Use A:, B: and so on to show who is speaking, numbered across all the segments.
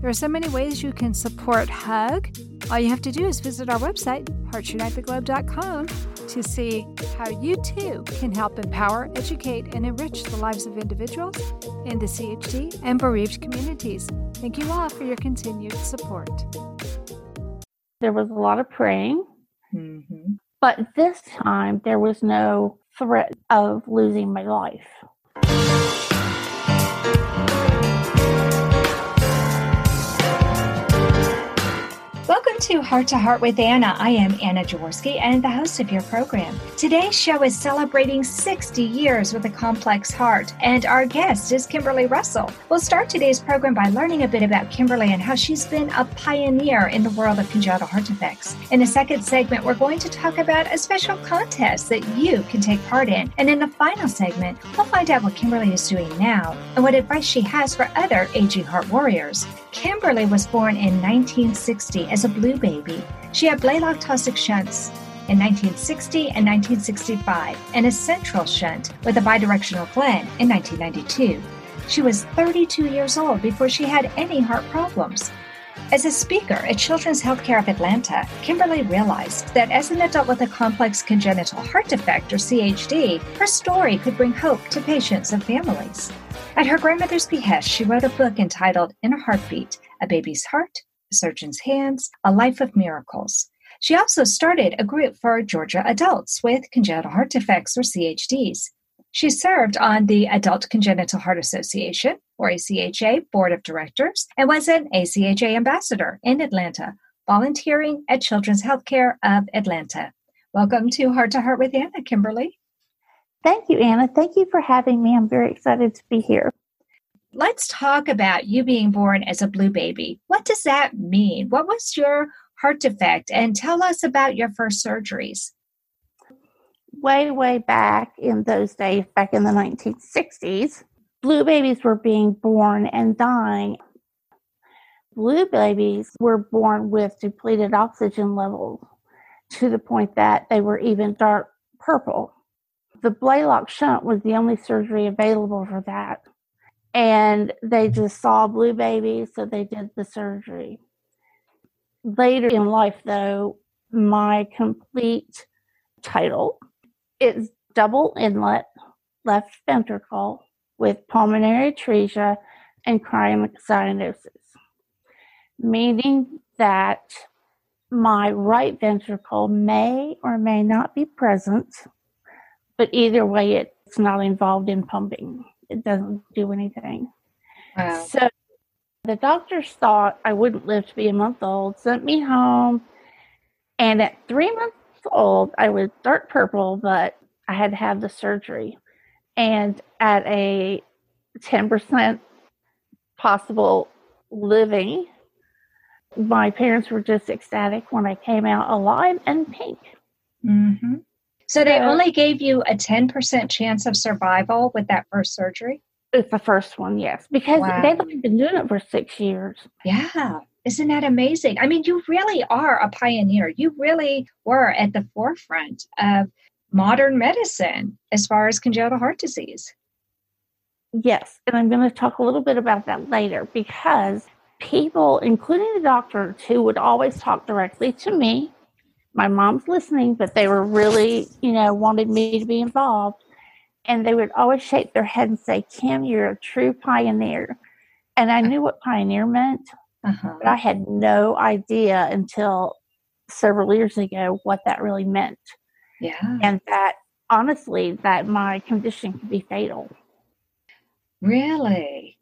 A: There are so many ways you can support HUG. All you have to do is visit our website, heartsunitetheglobe.com, to see how you too can help empower, educate, and enrich the lives of individuals in the CHD and bereaved communities. Thank you all for your continued support.
B: There was a lot of praying, mm-hmm. but this time there was no threat of losing my life.
C: To Heart to Heart with Anna. I am Anna Jaworski and the host of your program. Today's show is celebrating 60 years with a complex heart, and our guest is Kimberly Russell. We'll start today's program by learning a bit about Kimberly and how she's been a pioneer in the world of congenital heart defects. In a second segment, we're going to talk about a special contest that you can take part in. And in the final segment, we'll find out what Kimberly is doing now and what advice she has for other aging heart warriors. Kimberly was born in 1960 as a blue baby. She had Blalock Taussig shunts in 1960 and 1965 and a central shunt with a bidirectional Glenn in 1992. She was 32 years old before she had any heart problems. As a speaker at Children's Healthcare of Atlanta, Kimberly realized that as an adult with a complex congenital heart defect or CHD, her story could bring hope to patients and families. At her grandmother's behest, she wrote a book entitled In a Heartbeat A Baby's Heart, a Surgeon's Hands, A Life of Miracles. She also started a group for Georgia adults with congenital heart defects or CHDs. She served on the Adult Congenital Heart Association, or ACHA, board of directors, and was an ACHA ambassador in Atlanta, volunteering at Children's Healthcare of Atlanta. Welcome to Heart to Heart with Anna, Kimberly.
B: Thank you, Anna. Thank you for having me. I'm very excited to be here.
C: Let's talk about you being born as a blue baby. What does that mean? What was your heart defect? And tell us about your first surgeries
B: way, way back in those days, back in the 1960s, blue babies were being born and dying. Blue babies were born with depleted oxygen levels to the point that they were even dark purple. The Blalock shunt was the only surgery available for that. And they just saw blue babies, so they did the surgery. Later in life, though, my complete title is double inlet left ventricle with pulmonary atresia and cryomyocyaninosis, meaning that my right ventricle may or may not be present, but either way, it's not involved in pumping. It doesn't do anything. Wow. So the doctors thought I wouldn't live to be a month old, sent me home. And at three months old. I was dark purple, but I had to have the surgery. And at a 10% possible living, my parents were just ecstatic when I came out alive and pink.
C: Mm-hmm. So they only gave you a 10% chance of survival with that first surgery?
B: It's the first one, yes, because wow. they've only been doing it for six years.
C: Yeah. Isn't that amazing? I mean, you really are a pioneer. You really were at the forefront of modern medicine as far as congenital heart disease.
B: Yes, and I'm going to talk a little bit about that later because people, including the doctors, who would always talk directly to me, my mom's listening, but they were really, you know, wanted me to be involved. And they would always shake their head and say, Kim, you're a true pioneer. And I knew what pioneer meant. Uh-huh. But I had no idea until several years ago what that really meant.
C: Yeah.
B: And that honestly, that my condition could be fatal.
C: Really?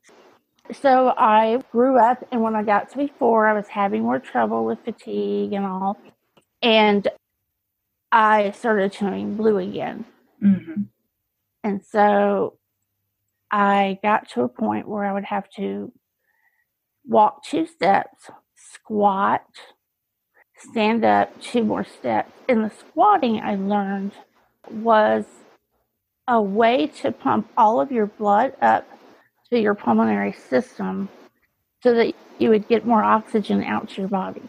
B: So I grew up, and when I got to be four, I was having more trouble with fatigue and all. And I started turning blue again. Mm-hmm. And so I got to a point where I would have to walk two steps, squat, stand up two more steps. And the squatting I learned was a way to pump all of your blood up to your pulmonary system so that you would get more oxygen out to your body.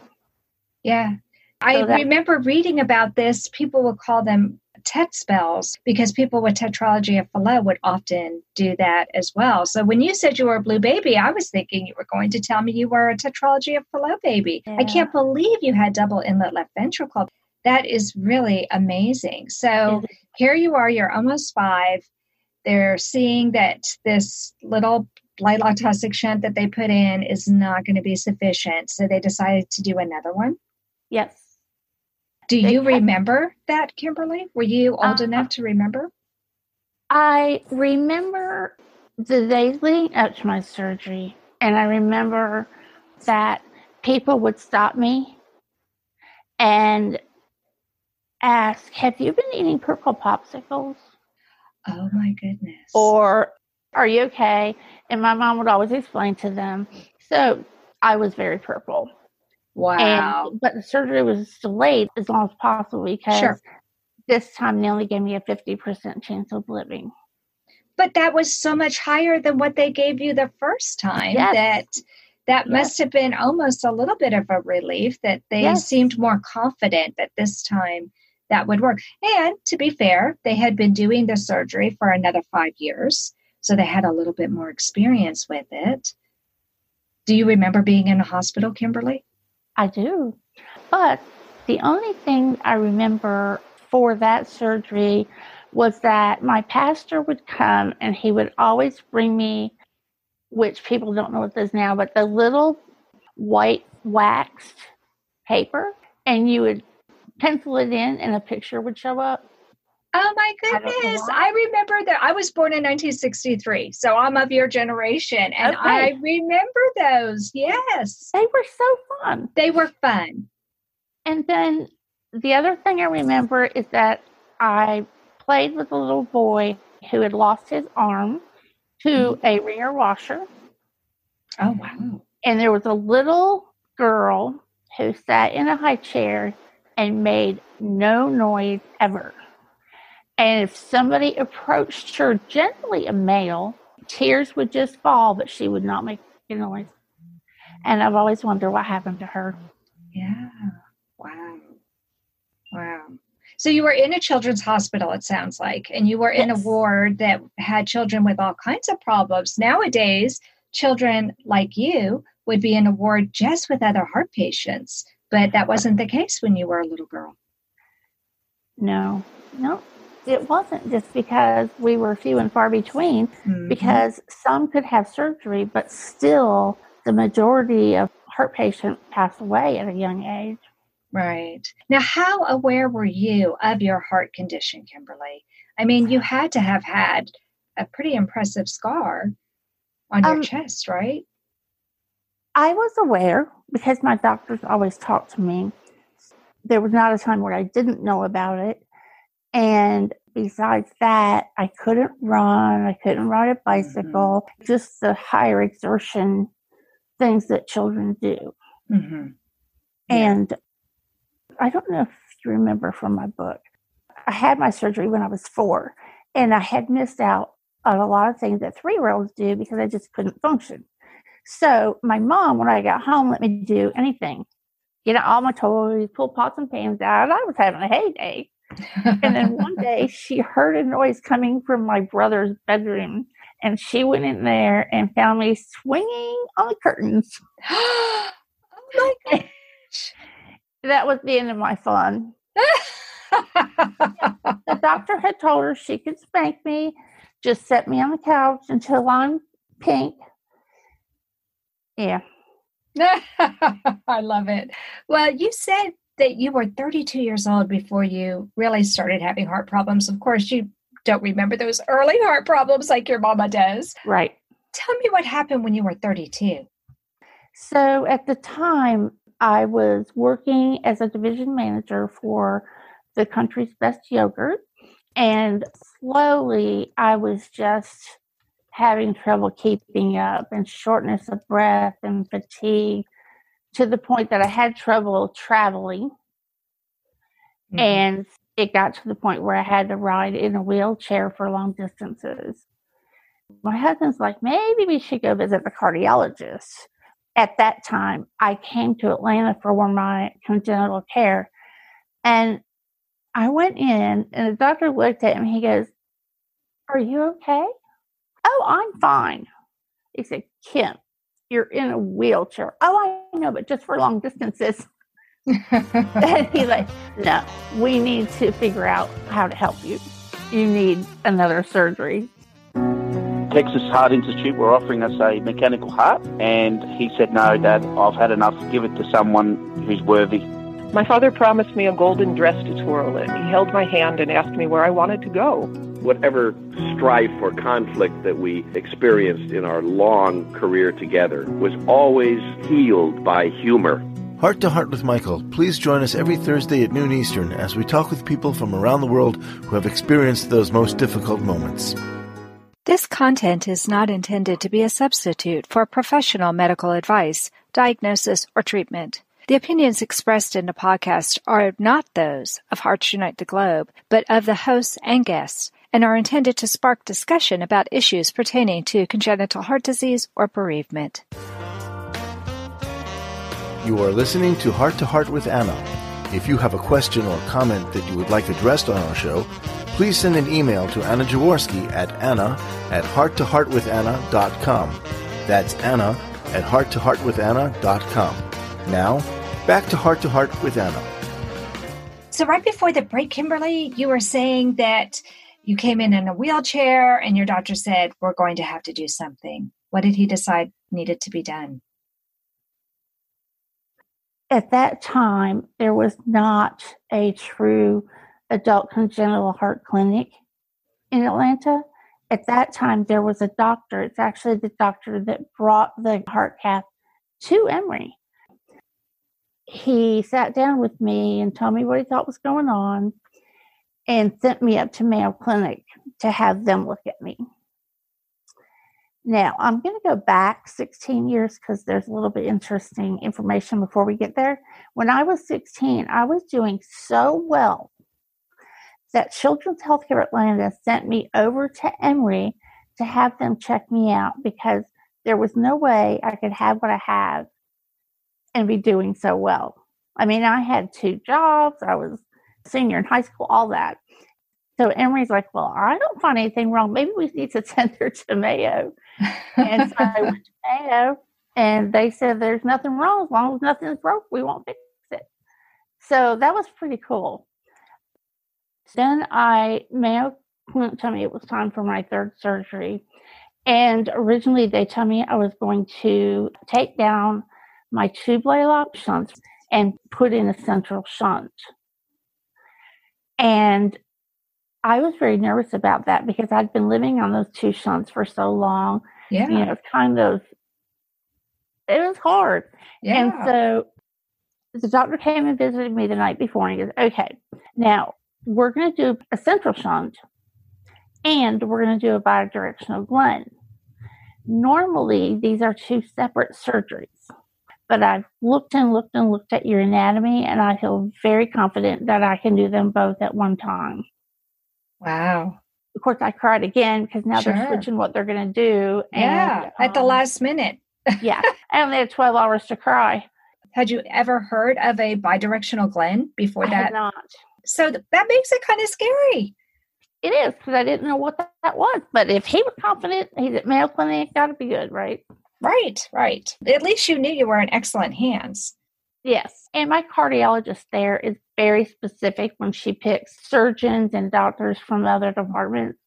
C: Yeah. I that, remember reading about this. People would call them tet spells because people with tetralogy of Fallot would often do that as well. So when you said you were a blue baby, I was thinking you were going to tell me you were a tetralogy of Fallot baby. Yeah. I can't believe you had double inlet left ventricle. That is really amazing. So here you are, you're almost five. They're seeing that this little light toxic shunt that they put in is not going to be sufficient. So they decided to do another one.
B: Yes.
C: Do they you remember that, Kimberly? Were you old uh, enough to remember?
B: I remember the days leading up to my surgery, and I remember that people would stop me and ask, Have you been eating purple popsicles?
C: Oh my goodness.
B: Or are you okay? And my mom would always explain to them. So I was very purple.
C: Wow.
B: And, but the surgery was delayed as long as possible because sure. this time they only gave me a 50% chance of living.
C: But that was so much higher than what they gave you the first time yes. that that yes. must have been almost a little bit of a relief that they yes. seemed more confident that this time that would work. And to be fair, they had been doing the surgery for another five years. So they had a little bit more experience with it. Do you remember being in a hospital, Kimberly?
B: I do. But the only thing I remember for that surgery was that my pastor would come and he would always bring me, which people don't know what this now, but the little white waxed paper, and you would pencil it in and a picture would show up.
C: Oh my goodness. I, I, remember that I was born in 1963. So I'm of your generation and okay. I remember those. Yes.
B: They were so fun.
C: They were fun.
B: And then the other thing I remember is that I played with a little boy who had lost his arm to mm-hmm. a wringer washer.
C: Oh, wow.
B: And there was a little girl who sat in a high chair and made no noise ever. And if somebody approached her, gently a male, tears would just fall, but she would not make a noise. And I've always wondered what happened to her.
C: Yeah. Wow. Wow. So you were in a children's hospital, it sounds like, and you were in a ward that had children with all kinds of problems. Nowadays, children like you would be in a ward just with other heart patients, but that wasn't the case when you were a little girl.
B: No, no, it wasn't just because we were few and far between, mm-hmm. because some could have surgery, but still the majority of heart patients pass away at a young age.
C: Right. Now, how aware were you of your heart condition, Kimberly? I mean, you had to have had a pretty impressive scar on your um, chest, right?
B: I was aware because my doctors always talked to me. There was not a time where I didn't know about it. And besides that, I couldn't run, I couldn't ride a bicycle, mm-hmm. just the higher exertion things that children do. Mm-hmm. Yeah. And I don't know if you remember from my book, I had my surgery when I was four, and I had missed out on a lot of things that three year olds do because I just couldn't function. So my mom, when I got home, let me do anything. Get out all my toys, pull pots and pans out. I was having a heyday and then one day she heard a noise coming from my brother's bedroom and she went in there and found me swinging on the curtains.
C: oh my gosh.
B: that was the end of my fun. the doctor had told her she could spank me, just set me on the couch until I'm pink. Yeah.
C: I love it. Well, you said that you were 32 years old before you really started having heart problems. Of course, you don't remember those early heart problems like your mama does.
B: Right.
C: Tell me what happened when you were 32.
B: So at the time, I was working as a division manager for the country's best yogurt. And slowly, I was just having trouble keeping up and shortness of breath and fatigue to the point that I had trouble traveling. Mm-hmm. And it got to the point where I had to ride in a wheelchair for long distances. My husband's like, maybe we should go visit the cardiologist. At that time, I came to Atlanta for one my congenital care. And I went in, and the doctor looked at me. He goes, Are you okay? Oh, I'm fine. He said, Kim, you're in a wheelchair. Oh, I know, but just for long distances. and he's like, no, we need to figure out how to help you. You need another surgery.
D: Texas Heart Institute were offering us a mechanical heart, and he said, No, Dad, I've had enough. Give it to someone who's worthy.
E: My father promised me a golden dress to twirl in. He held my hand and asked me where I wanted to go.
F: Whatever strife or conflict that we experienced in our long career together was always healed by humor.
G: Heart to Heart with Michael. Please join us every Thursday at noon Eastern as we talk with people from around the world who have experienced those most difficult moments.
A: This content is not intended to be a substitute for professional medical advice, diagnosis, or treatment. The opinions expressed in the podcast are not those of Hearts Unite the Globe, but of the hosts and guests, and are intended to spark discussion about issues pertaining to congenital heart disease or bereavement.
G: You are listening to Heart to Heart with Anna. If you have a question or comment that you would like addressed on our show, please send an email to Anna Jaworski at anna at hearttoheartwithanna.com. That's Anna at hearttoheartwithanna.com. Now, back to Heart to Heart with Anna.
C: So, right before the break, Kimberly, you were saying that you came in in a wheelchair and your doctor said, We're going to have to do something. What did he decide needed to be done?
B: at that time, there was not a true adult congenital heart clinic in Atlanta. At that time, there was a doctor. It's actually the doctor that brought the heart cath to Emory. He sat down with me and told me what he thought was going on and sent me up to Mayo Clinic to have them look at me. Now, I'm going to go back 16 years because there's a little bit interesting information before we get there. When I was 16, I was doing so well that Children's Healthcare Atlanta sent me over to Emory to have them check me out because there was no way I could have what I have and be doing so well. I mean, I had two jobs, I was senior in high school, all that. So Emory's like, well, I don't find anything wrong. Maybe we need to send her to Mayo. and so I went to Mayo, and they said there's nothing wrong as long as nothing's broke, we won't fix it. So that was pretty cool. Then I Mayo went to me it was time for my third surgery, and originally they told me I was going to take down my two Blalock shunts and put in a central shunt. And I was very nervous about that because I'd been living on those two shunts for so long.
C: Yeah.
B: You know, kind of, it was hard. Yeah. And so the doctor came and visited me the night before and he goes, okay, now we're going to do a central shunt and we're going to do a bidirectional Glenn. Normally, these are two separate surgeries, but I've looked and looked and looked at your anatomy and I feel very confident that I can do them both at one time.
C: Wow.
B: Of course, I cried again because now sure. they're switching what they're going to do.
C: Yeah, and, at the um, last minute.
B: yeah, I only had 12 hours to cry.
C: Had you ever heard of a bidirectional Glenn before
B: I
C: that?
B: not.
C: So th- that makes it kind of scary.
B: It is because I didn't know what that, that was. But if he was confident, he's at Mayo Clinic, it's got to be good, right?
C: Right, right. At least you knew you were in excellent hands.
B: Yes. And my cardiologist there is very specific when she picks surgeons and doctors from other departments.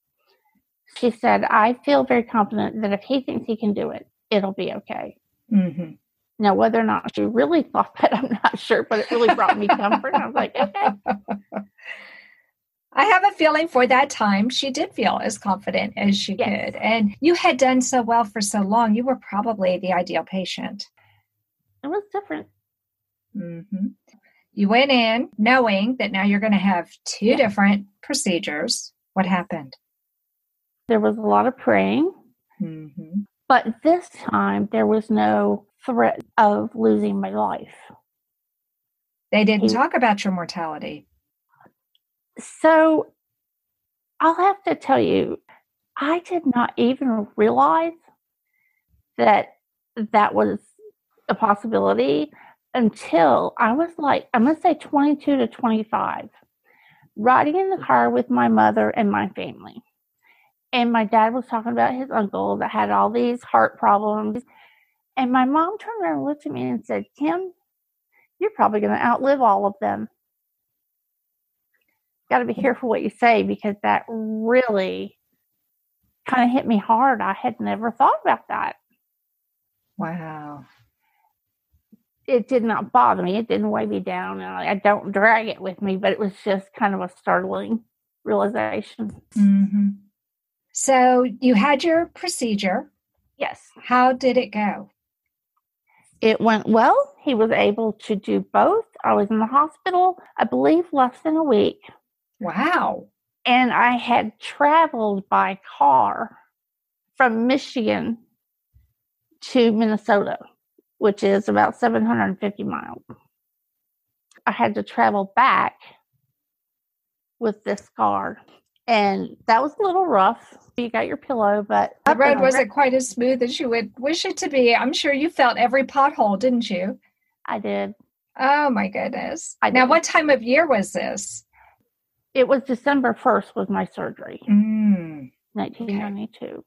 B: She said, I feel very confident that if he thinks he can do it, it'll be okay.
C: Mm-hmm.
B: Now, whether or not she really thought that, I'm not sure, but it really brought me comfort. I was like, okay.
C: I have a feeling for that time she did feel as confident as she yes. could. And you had done so well for so long, you were probably the ideal patient.
B: It was different.
C: Mm-hmm. You went in knowing that now you're going to have two yeah. different procedures. What happened?
B: There was a lot of praying,
C: mm-hmm.
B: but this time there was no threat of losing my life.
C: They didn't
B: He-
C: talk about your mortality.
B: So I'll have to tell you, I did not even realize that that was a possibility until I was like, I'm going to say 22 to 25, riding in the car with my mother and my family. And my dad was talking about his uncle that had all these heart problems. And my mom turned around and looked at me and said, Kim, you're probably going to outlive all of them got to be careful what you say because that really kind of hit me hard. I had never thought about that.
C: Wow.
B: It did not bother me. It didn't weigh me down, and I, I don't drag it with me. But it was just kind of a startling realization.
C: hmm So you had your procedure.
B: Yes,
C: How did it go?
B: it went well. He was able to do both. I was in the hospital, I believe, less than a week,
C: Wow.
B: and I had traveled by car from Michigan to Minnesota, which is about 750 miles. I had to travel back with this car. and that was a little rough. You got your pillow, but
C: The road wasn't quite as smooth as you would wish it to be. I'm sure you felt every pothole, didn't you?
B: I did.
C: Oh my goodness.
B: I
C: now, what time of year was this?
B: It was December 1st was my surgery,
C: Mm,
B: 1992.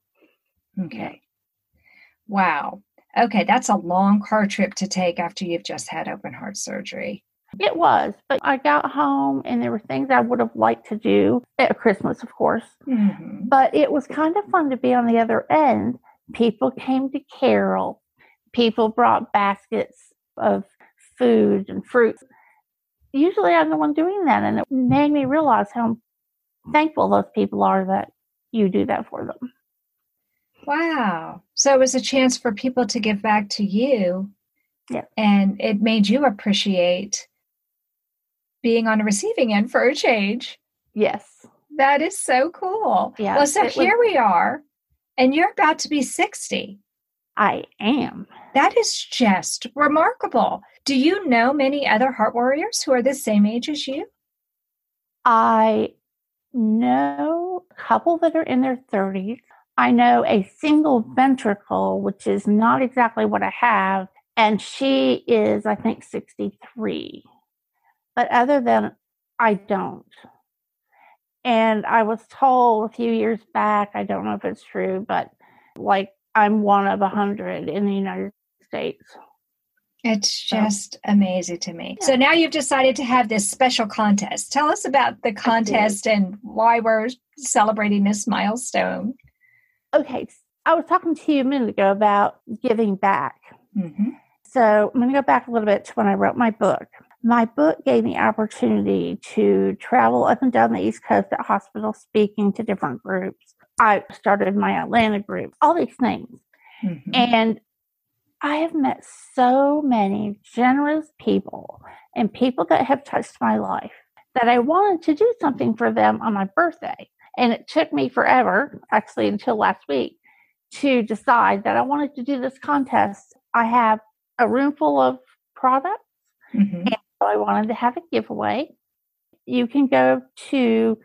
C: okay. Wow. Okay, that's a long car trip to take after you've just had open heart surgery.
B: It was, but I got home and there were things I would have liked to do at Christmas, of course.
C: hmm
B: But it was kind of fun to be on the other end. People came to Carol. People brought baskets of food and fruits. Usually I'm the one doing that, and it mm-hmm. made me realize how thankful those people are that you do that for them.
C: Wow. So it was a chance for people to give back to you.
B: Yeah.
C: And it made you appreciate being on the receiving end for a change.
B: Yes.
C: That is so cool.
B: Yeah,
C: Well, so
B: it was-
C: here we are, and you're about to be 60.
B: I am.
C: That is just remarkable. Do you know many other heart warriors who are the same age as you?
B: I know a couple that are in their 30s. I know a single ventricle, which is not exactly what I have, and she is, I think, 63. But other than I don't. And I was told a few years back, I don't know if it's true, but like I'm one of a hundred in the United States.
C: It's just amazing to me. So now you've decided to have this special contest. Tell us about the contest and why we're celebrating this milestone.
B: Okay, I was talking to you a minute ago about giving back.
C: hmm
B: So I'm going to go back a little bit to when I wrote my book. My book gave me opportunity to travel up and down the East Coast at hospitals speaking to different groups. I started my Atlanta group, all these things.
C: hmm
B: And I have met so many generous people and people that have touched my life that I wanted to do something for them on my birthday. And it took me forever, actually until last week, to decide that I wanted to do this contest. I have a room full of products.
C: hmm
B: So I wanted to have a giveaway. You can go to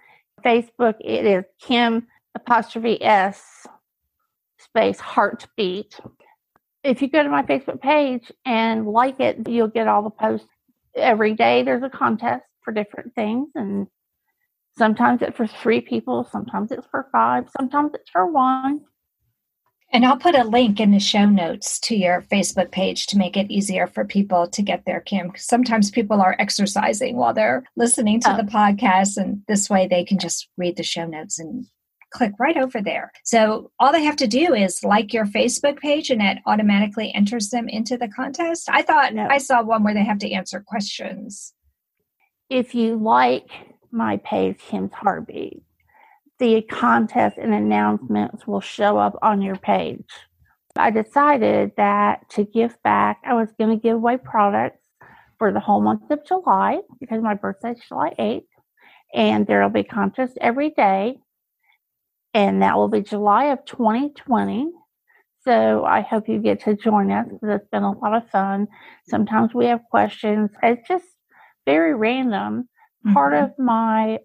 B: Facebook. It is Kim apostrophe S space heartbeat. If you go to my Facebook page and like it, you'll get all the posts every day. There's a contest for different things, and sometimes it's for three people, sometimes it's for five, sometimes it's for one.
C: And I'll put a link in the show notes to your Facebook page to make it easier for people to get there, Kim. Sometimes people are exercising while they're listening to
B: Oh.
C: the podcast, and this way they can just read the show notes and click right over there. So all they have to do is like your Facebook page, and it automatically enters them into the contest. I thought
B: No.
C: I saw one where they have to answer questions.
B: if you like my page, Kim's Heartbeat, the contest and announcements will show up on your page. I decided that to give back, I was going to give away products for the whole month of July because my birthday is July 8th. And there will be contests every day. And that will be July of 2020. So I hope you get to join us because it's been a lot of fun. Sometimes we have questions. It's just very random. Mm-hmm. Part of my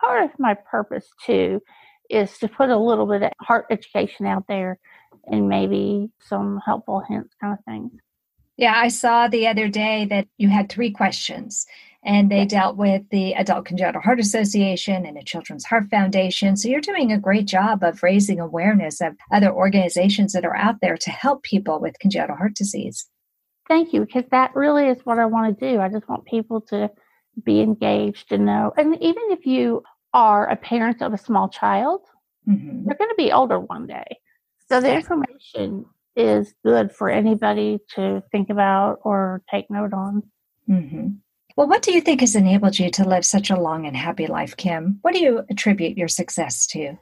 B: part of my purpose too is to put a little bit of heart education out there and maybe some helpful hints kind of things.
C: Yeah, I saw the other day that you had three questions and they dealt with the Adult Congenital Heart Association and the Children's Heart Foundation. So you're doing a great job of raising awareness of other organizations that are out there to help people with congenital heart disease.
B: Thank you, because that really is what I want to do. I just want people to be engaged and know. And even if you are a parent of a small child, mm-hmm. they're going to be older one day. So the information is good for anybody to think about or take note on.
C: Mm-hmm. Well, what do you think has enabled you to live such a long and happy life, Kim? What do you attribute your success to?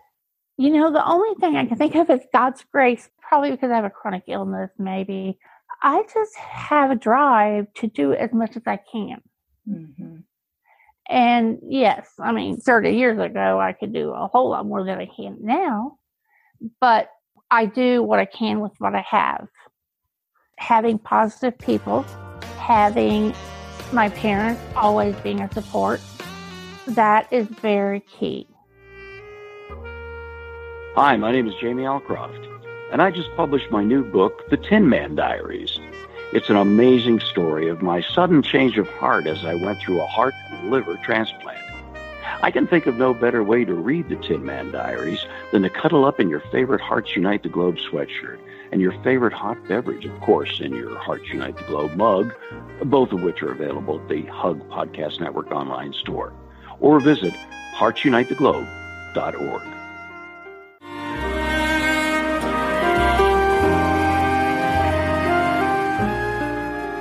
B: You know, the only thing I can think of is God's grace, probably because I have a chronic illness, maybe. I just have a drive to do as much as I can. Mm-hmm. And yes, I mean, 30 years ago, I could do a whole lot more than I can now, but I do what I can with what I have. Having positive people, having my parents always being a support, that is very key.
H: Hi, my name is Jamie Alcroft, and I just published my new book, The Tin Man Diaries. It's an amazing story of my sudden change of heart as I went through a heart and liver transplant. I can think of no better way to read the Tin Man Diaries than to cuddle up in your favorite Hearts Unite the Globe sweatshirt and your favorite hot beverage, of course, in your Hearts Unite the Globe mug, both of which are available at the Hug Podcast Network online store. Or visit heartsunitetheglobe.org.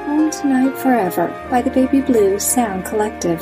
C: Home Tonight Forever by the Baby Blue Sound Collective.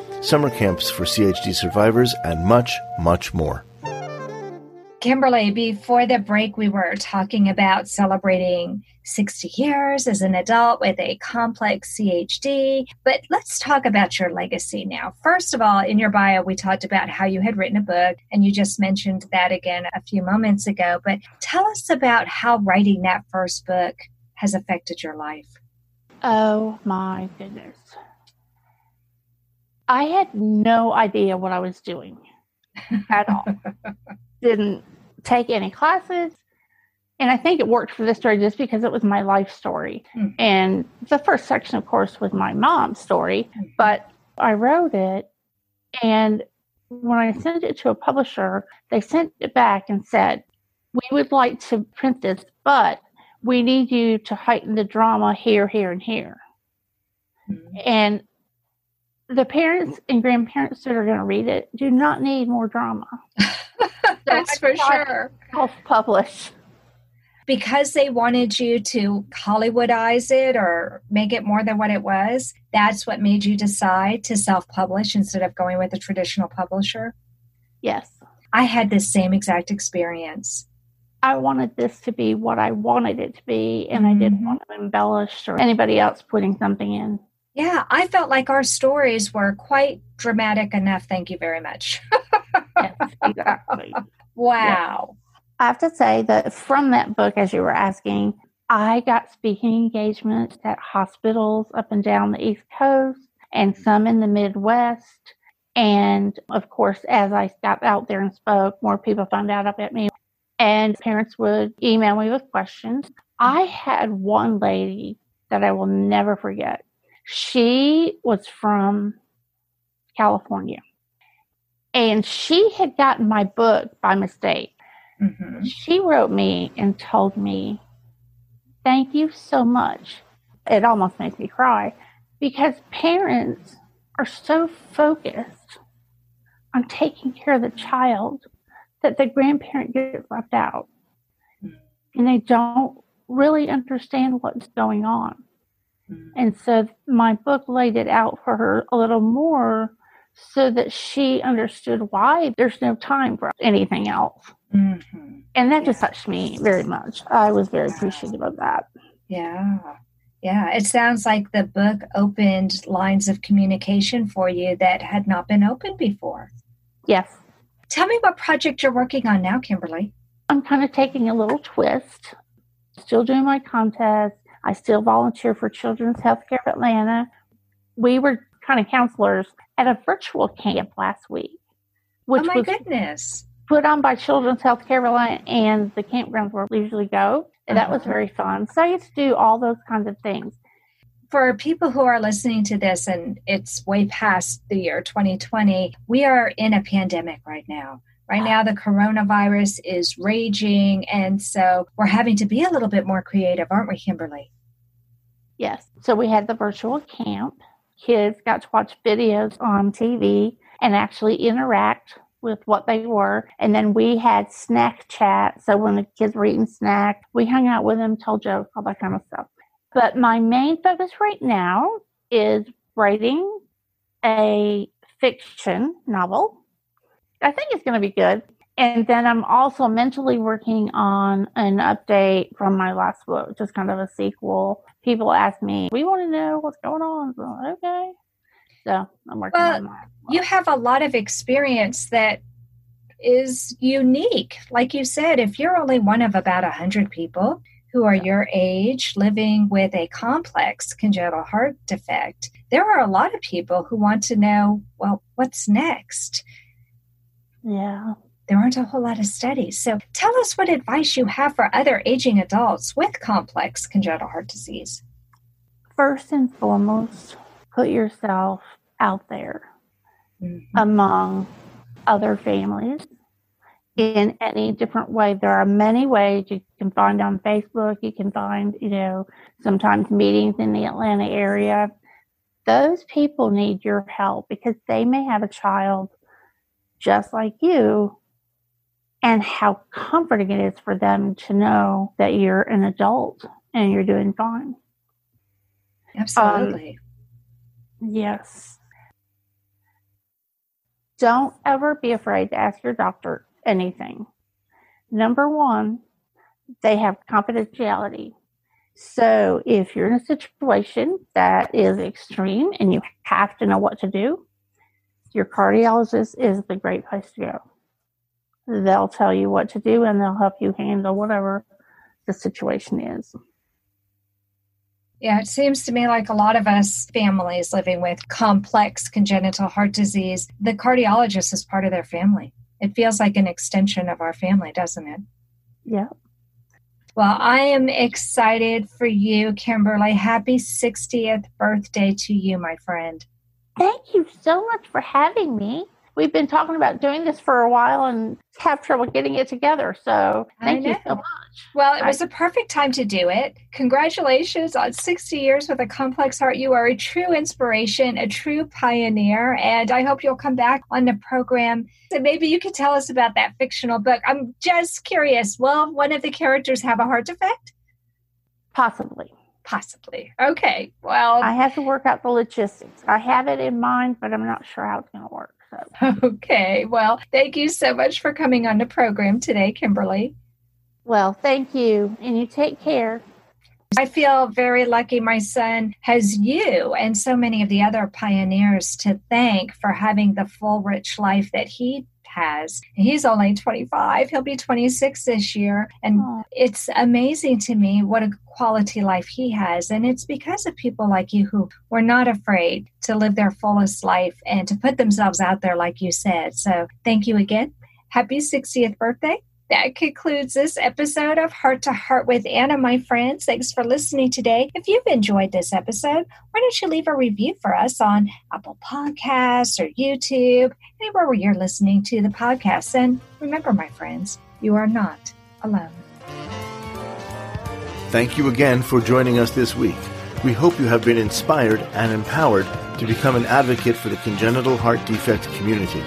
G: summer camps for CHD survivors, and much, much more.
C: Kimberly, before the break, we were talking about celebrating 60 years as an adult with a complex CHD. But let's talk about your legacy now. First of all, in your bio, we talked about how you had written a book, and you just mentioned that again a few moments ago. But tell us about how writing that first book has affected your life.
B: Oh my goodness. I had no idea what I was doing at all. Didn't take any classes. And I think it worked for this story just because it was my life story. Mm. And the first section, of course, was my mom's story, mm-hmm. but I wrote it. And when I sent it to a publisher, they sent it back and said, We would like to print this, but we need you to heighten the drama here, here, and here. Mm-hmm. And the parents and grandparents that are going to read it do not need more drama.
C: That's for sure.
B: Self publish.
C: Because they wanted you to Hollywoodize it or make it more than what it was, that's what made you decide to self publish instead of going with a traditional publisher?
B: Yes.
C: I had the same exact experience.
B: I wanted this to be what I wanted it to be, and mm-hmm. I didn't mm-hmm. want to embellish or anybody else putting something in.
C: Yeah, I felt like our stories were quite dramatic enough. Thank you very much.
B: yes, exactly.
C: Wow.
B: I have to say that from that book, as you were asking, I got speaking engagements at hospitals up and down the East Coast and some in the Midwest. And of course, as I got out there and spoke, more people found out about me. And parents would email me with questions. I had one lady that I will never forget. She was from California. And she had gotten my book by mistake. Mm-hmm. She wrote me and told me, Thank you so much. It almost makes me cry because parents are so focused on taking care of the child that the grandparent gets left out. Mm-hmm. And they don't really understand what's going on. And so my book laid it out for her a little more so that she understood why there's no time for anything else. Mm-hmm. And that just touched me very much. I was very appreciative of that.
C: Yeah. Yeah. It sounds like the book opened lines of communication for you that had not been opened before.
B: Yes.
C: Tell me what project you're working on now, Kimberly.
B: I'm kind of taking a little twist, still doing my contest. I still volunteer for Children's Healthcare of Atlanta. We were kind of counselors at a virtual camp last week,
C: which oh my was goodness.
B: put on by Children's Health Carolina and the campgrounds where we usually go. And uh-huh. that was uh-huh. very fun. So I get to do all those kinds of things.
C: For people who are listening to this and it's way past the year 2020, we are in a pandemic right now. Right now, the coronavirus is raging. And so we're having to be a little bit more creative, aren't we, Kimberly?
B: Yes. So we had the virtual camp kids got to watch videos on TV and actually interact with what they were. And then we had snack chat. So when the kids were eating snack, we hung out with them, told jokes, all that kind of stuff. But my main focus right now is writing a fiction novel. I think it's going to be good. And then I'm also mentally working on an update from my last book, just kind of a sequel. People ask me, we want to know what's going on. So, okay. So I'm working well, on that.
C: You have a lot of experience that is unique. Like you said, if you're only one of about 100 people who are your age living with a complex congenital heart defect, there are a lot of people who want to know, well, what's next?
B: Yeah
C: there aren't a whole lot of studies. So tell us what advice you have for other aging adults with complex congenital heart disease.
B: First and foremost, put yourself out there mm-hmm. among other families in any different way. There are many ways you can find on Facebook. You can find, you know, sometimes meetings in the Atlanta area. Those people need your help because they may have a child just like you and how comforting it is for them to know that you're an adult and you're doing fine.
C: Absolutely.
B: Um, yes. Don't ever be afraid to ask your doctor anything. Number one, they have confidentiality. So if you're in a situation that is extreme and you have to know what to do, your cardiologist is the great place to go they'll tell you what to do and they'll help you handle whatever the situation is.
C: Yeah, it seems to me like a lot of us families living with complex congenital heart disease, the cardiologist is part of their family. It feels like an extension of our family, doesn't it?
B: Yeah.
C: Well, I am excited for you, Kimberly. Happy 60th birthday to you, my friend.
B: Thank you so much for having me we've been talking about doing this for a while and have trouble getting it together. So thank you so much.
C: Well, it was a perfect time to do it. Congratulations on 60 years with a complex heart. You are a true inspiration, a true pioneer, and I hope you'll come back on the program. So maybe you could tell us about that fictional book. I'm just curious. Will one of the characters have a heart defect?
B: Possibly.
C: Possibly. Okay. Well,
B: I have to work out the logistics. I have it in mind, but I'm not sure how it's going to work.
C: So. Okay. Well, thank you so much for coming on the program today, Kimberly.
B: Well, thank you. And you take care.
C: I feel very lucky my son has you and so many of the other pioneers to thank for having the full, rich life that he has. He's only 25. He'll be 26 this year. And Aww. it's amazing to me what a quality life he has. And it's because of people like you who were not afraid to live their fullest life and to put themselves out there, like you said. So thank you again. Happy 60th birthday. That concludes this episode of Heart to Heart with Anna, my friends. Thanks for listening today. If you've enjoyed this episode, why don't you leave a review for us on Apple Podcasts or YouTube, anywhere where you're listening to the podcast. And remember, my friends, you are not alone.
G: Thank you again for joining us this week. We hope you have been inspired and empowered to become an advocate for the congenital heart defect community.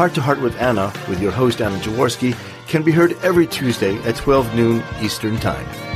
G: Heart to Heart with Anna, with your host Anna Jaworski, can be heard every Tuesday at 12 noon Eastern Time.